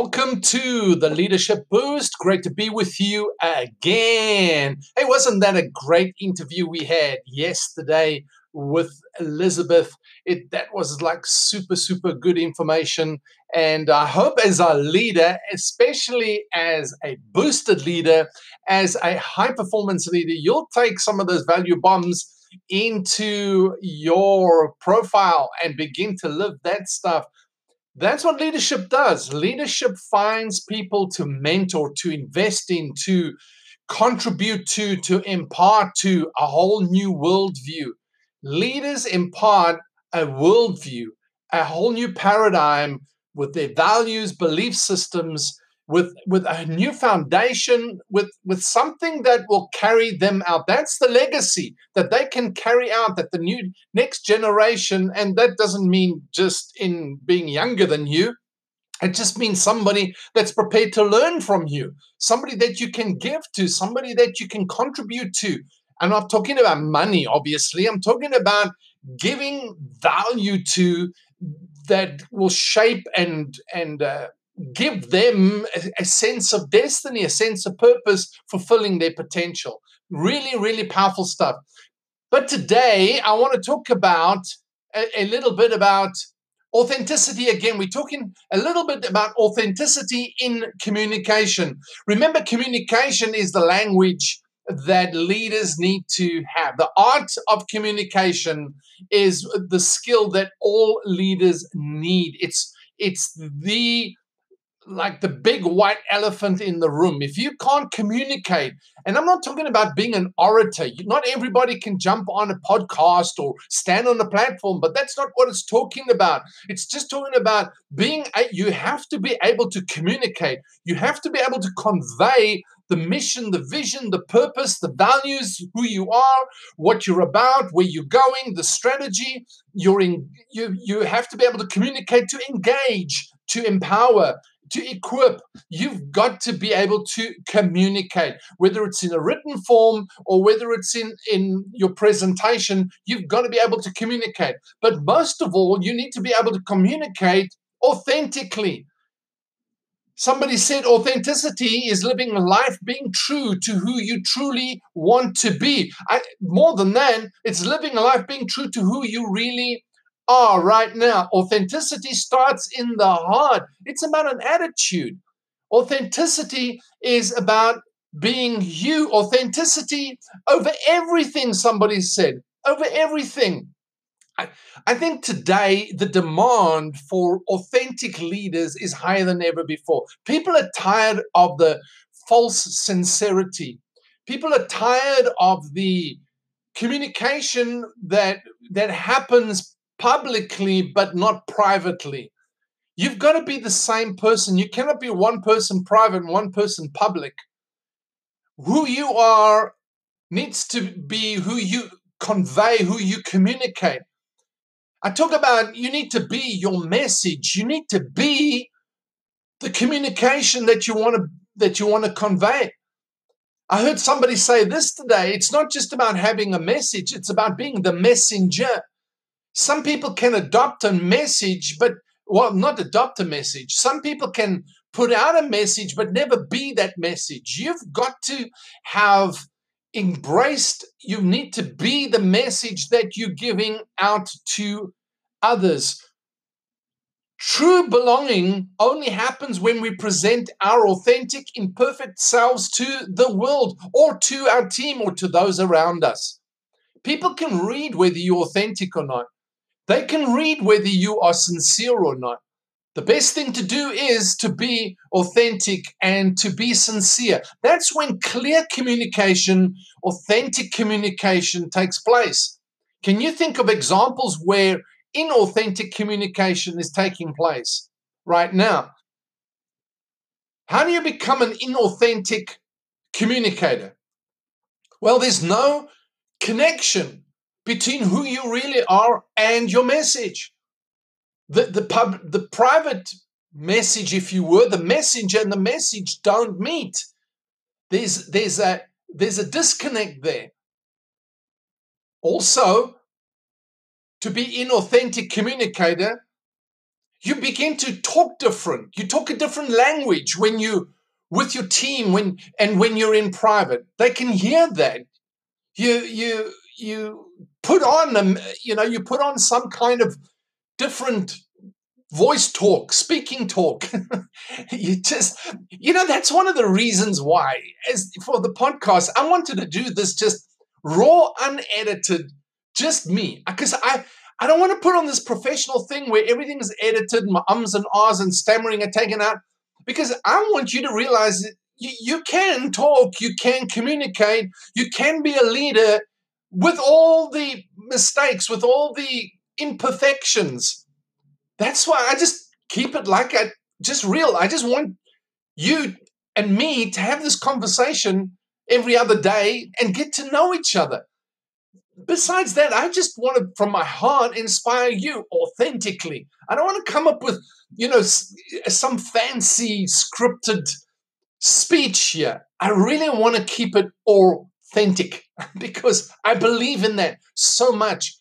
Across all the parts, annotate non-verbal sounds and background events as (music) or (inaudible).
Welcome to the Leadership Boost. Great to be with you again. Hey, wasn't that a great interview we had yesterday with Elizabeth? It that was like super super good information and I hope as a leader, especially as a boosted leader, as a high performance leader, you'll take some of those value bombs into your profile and begin to live that stuff that's what leadership does. Leadership finds people to mentor, to invest in, to contribute to, to impart to a whole new worldview. Leaders impart a worldview, a whole new paradigm with their values, belief systems, with with a new foundation with with something that will carry them out. That's the legacy that they can carry out that the new next generation and that doesn't mean just in being younger than you. It just means somebody that's prepared to learn from you somebody that you can give to somebody that you can contribute to. I'm not talking about money obviously. I'm talking about giving value to that will shape and and uh, give them a, a, sense of destiny, a sense of purpose, fulfilling their potential. Really, really powerful stuff. But today, I want to talk about a, a little bit about authenticity again. We're talking a little bit about authenticity in communication. Remember, communication is the language that leaders need to have. The art of communication is the skill that all leaders need. It's it's the like the big white elephant in the room. If you can't communicate, and I'm not talking about being an orator, not everybody can jump on a podcast or stand on a platform, but that's not what it's talking about. It's just talking about being, you have to be able to communicate, you have to be able to convey the mission, the vision, the purpose, the values, who you are, what you're about, where you're going, the strategy. You're in, you, you have to be able to communicate, to engage, to empower, to equip. You've got to be able to communicate, whether it's in a written form or whether it's in, in your presentation, you've got to be able to communicate. But most of all, you need to be able to communicate authentically. Somebody said authenticity is living a life being true to who you truly want to be. I, more than that, it's living a life being true to who you really are right now. Authenticity starts in the heart, it's about an attitude. Authenticity is about being you. Authenticity over everything, somebody said, over everything. I, I think today the demand for authentic leaders is higher than ever before. People are tired of the false sincerity. People are tired of the communication that that happens publicly but not privately. You've got to be the same person. You cannot be one person private and one person public. Who you are needs to be who you convey, who you communicate. I talk about you need to be your message. You need to be the communication that you want to that you want to convey. I heard somebody say this today. It's not just about having a message, it's about being the messenger. Some people can adopt a message, but, well, not adopt a message. Some people can put out a message, but never be that message. You've got to have embraced, you need to be the message that you're giving out to others. True belonging only happens when we present our authentic, imperfect selves to the world or to our team or to those around us. People can read whether you're authentic or not. They can read whether you are sincere or not. The best thing to do is to be authentic and to be sincere. That's when clear communication, authentic communication takes place. Can you think of examples where inauthentic communication is taking place right now? How do you become an inauthentic communicator? Well, there's no connection between who you really are and your message. The, the, pub, the private message, if you were, the messenger and the message don't meet. There's, there's, a, there's a disconnect there. Also, to be an authentic communicator, you begin to talk different. You talk a different language when you with your team when and when you're in private. They can hear that. You you you put on them, you know, you put on some kind of different voice talk, speaking talk. (laughs) you just, you know, that's one of the reasons why, as for the podcast, I wanted to do this just raw, unedited, just me. Because I, I don't want to put on this professional thing where everything is edited, my ums and ahs and stammering are taken out. Because I want you to realize you, you can talk, you can communicate, you can be a leader with all the mistakes, with all the imperfections. That's why I just keep it like I just real. I just want you and me to have this conversation every other day and get to know each other. Besides that, I just want to, from my heart, inspire you authentically. I don't want to come up with, you know, some fancy scripted speech here. I really want to keep it authentic (laughs) because I believe in that so much.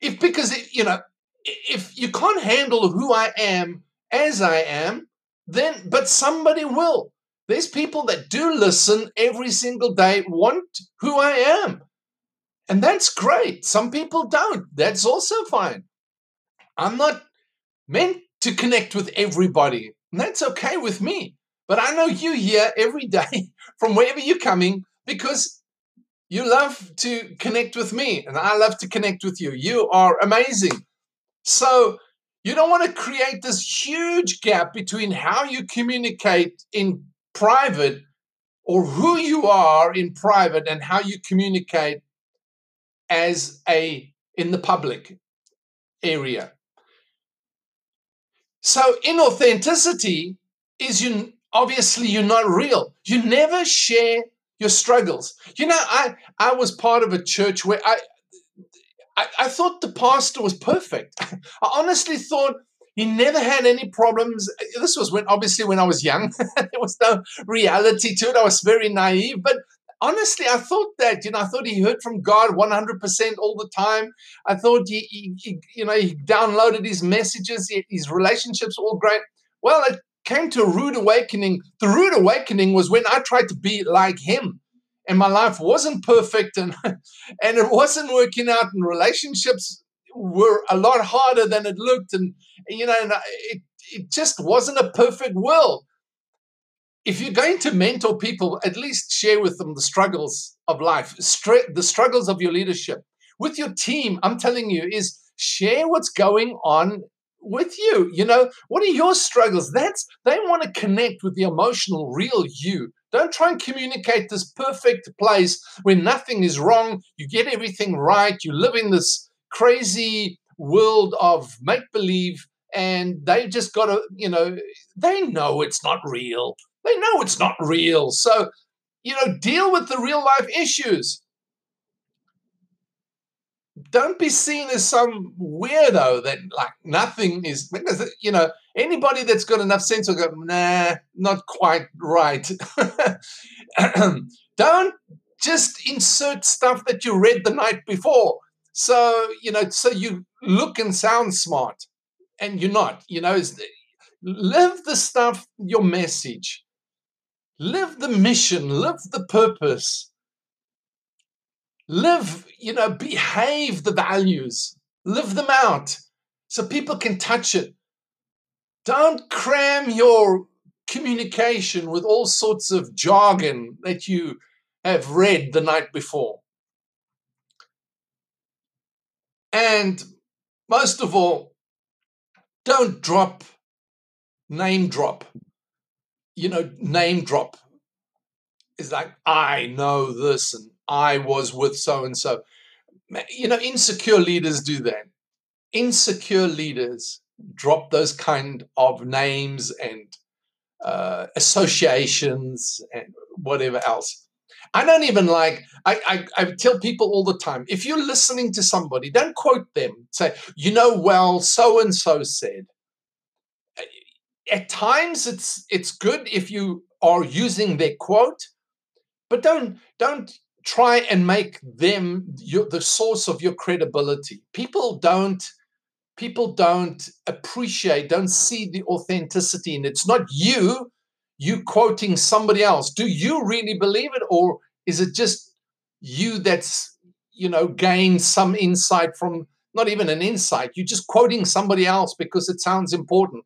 If because it, you know, if you can't handle who I am as I am, then but somebody will. There's people that do listen every single day, want who I am. And that's great. Some people don't. That's also fine. I'm not meant to connect with everybody. And that's okay with me. But I know you here every (laughs) day from wherever you're coming because you love to connect with me and I love to connect with you. You are amazing. So you don't want to create this huge gap between how you communicate in private or who you are in private and how you communicate as a in the public area. So inauthenticity is you obviously you're not real. You never share your struggles. You know, I I was part of a church where I I, I thought the pastor was perfect. (laughs) I honestly thought he never had any problems. This was when, obviously, when I was young. (laughs) there was no reality to it. I was very naive. But honestly, I thought that, you know, I thought he heard from God 100% all the time. I thought he, he, he you know, he downloaded his messages, his relationships were all great. Well, it came to a rude awakening. The rude awakening was when I tried to be like him and my life wasn't perfect and (laughs) and it wasn't working out and relationships were a lot harder than it looked and you know and it, it just wasn't a perfect world if you're going to mentor people at least share with them the struggles of life the struggles of your leadership with your team i'm telling you is share what's going on with you you know? What are your struggles? That's they want to connect with the emotional real you. Don't try and communicate this perfect place where nothing is wrong, you get everything right, you live in this crazy world of make believe, and they just got to, you know, they know it's not real. They know it's not real. So, you know, deal with the real life issues don't be seen as some weirdo that like nothing is you know anybody that's got enough sense will go nah not quite right. (clears throat) Don't just insert stuff that you read the night before. So you know so you look and sound smart and you're not you know live the stuff your message. Live the mission live the purpose live, you know, behave the values, live them out so people can touch it. Don't cram your communication with all sorts of jargon that you have read the night before. And most of all, don't drop, name drop. You know, name drop is like, I know this and I was with so and so. You know, insecure leaders do that. Insecure leaders drop those kind of names and uh, associations and whatever else. I don't even like, I, I, I, tell people all the time if you're listening to somebody, don't quote them. Say, you know, well, so and so said. At times it's it's good if you are using their quote, but don't don't try and make them your, the source of your credibility. People don't people don't appreciate, don't see the authenticity, and it's not you you quoting somebody else. Do you really believe it, or is it just you that's you know gained some insight from not even an insight? You're just quoting somebody else because it sounds important.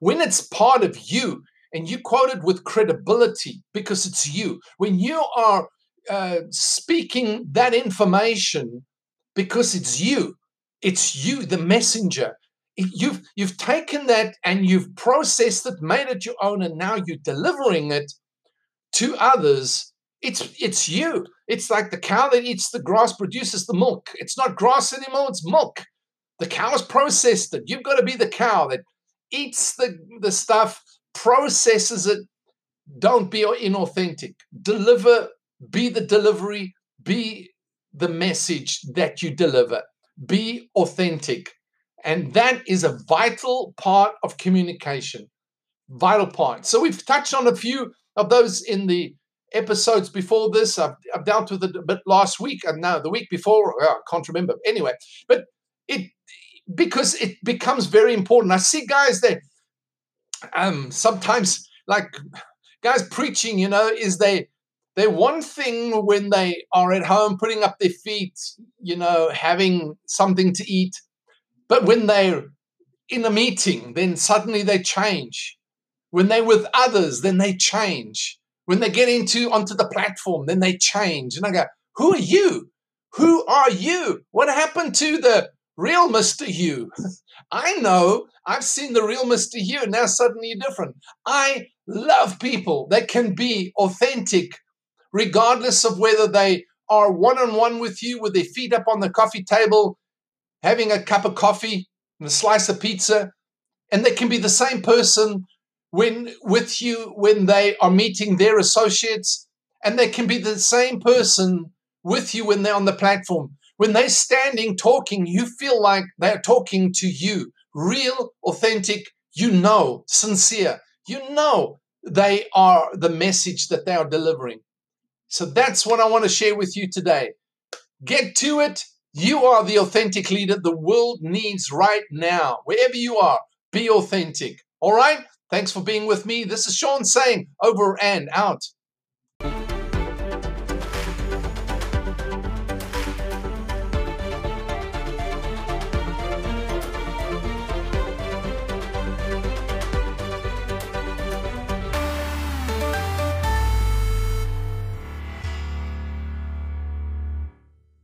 When it's part of you and you quote it with credibility because it's you, when you are uh, speaking that information because it's you, it's you, the messenger you've you've taken that and you've processed it, made it your own, and now you're delivering it to others. It's it's you. It's like the cow that eats the grass produces the milk. It's not grass anymore, it's milk. The cow's processed it. You've got to be the cow that eats the, the stuff, processes it. Don't be inauthentic. Deliver, be the delivery, be the message that you deliver. Be authentic. And that is a vital part of communication. Vital part. So we've touched on a few of those in the episodes before this. I've, I've dealt with it a bit last week and now the week before. Oh, I can't remember. Anyway, but it because it becomes very important. I see guys that um sometimes like guys preaching, you know, is they they one thing when they are at home putting up their feet, you know, having something to eat but when they're in a meeting, then suddenly they change. When they're with others, then they change. When they get into onto the platform, then they change. And I go, who are you? Who are you? What happened to the real Mr. You? (laughs) I know I've seen the real Mr. You. Now suddenly you're different. I love people that can be authentic, regardless of whether they are one on one with you with their feet up on the coffee table having a cup of coffee and a slice of pizza, and they can be the same person when with you when they are meeting their associates, and they can be the same person with you when they're on the platform. When they're standing talking, you feel like they're talking to you. Real, authentic, you know, sincere. You know they are the message that they are delivering. So that's what I want to share with you today. Get to it you are the authentic leader the world needs right now. Wherever you are, be authentic. All right? Thanks for being with me. This is Sean saying over and out.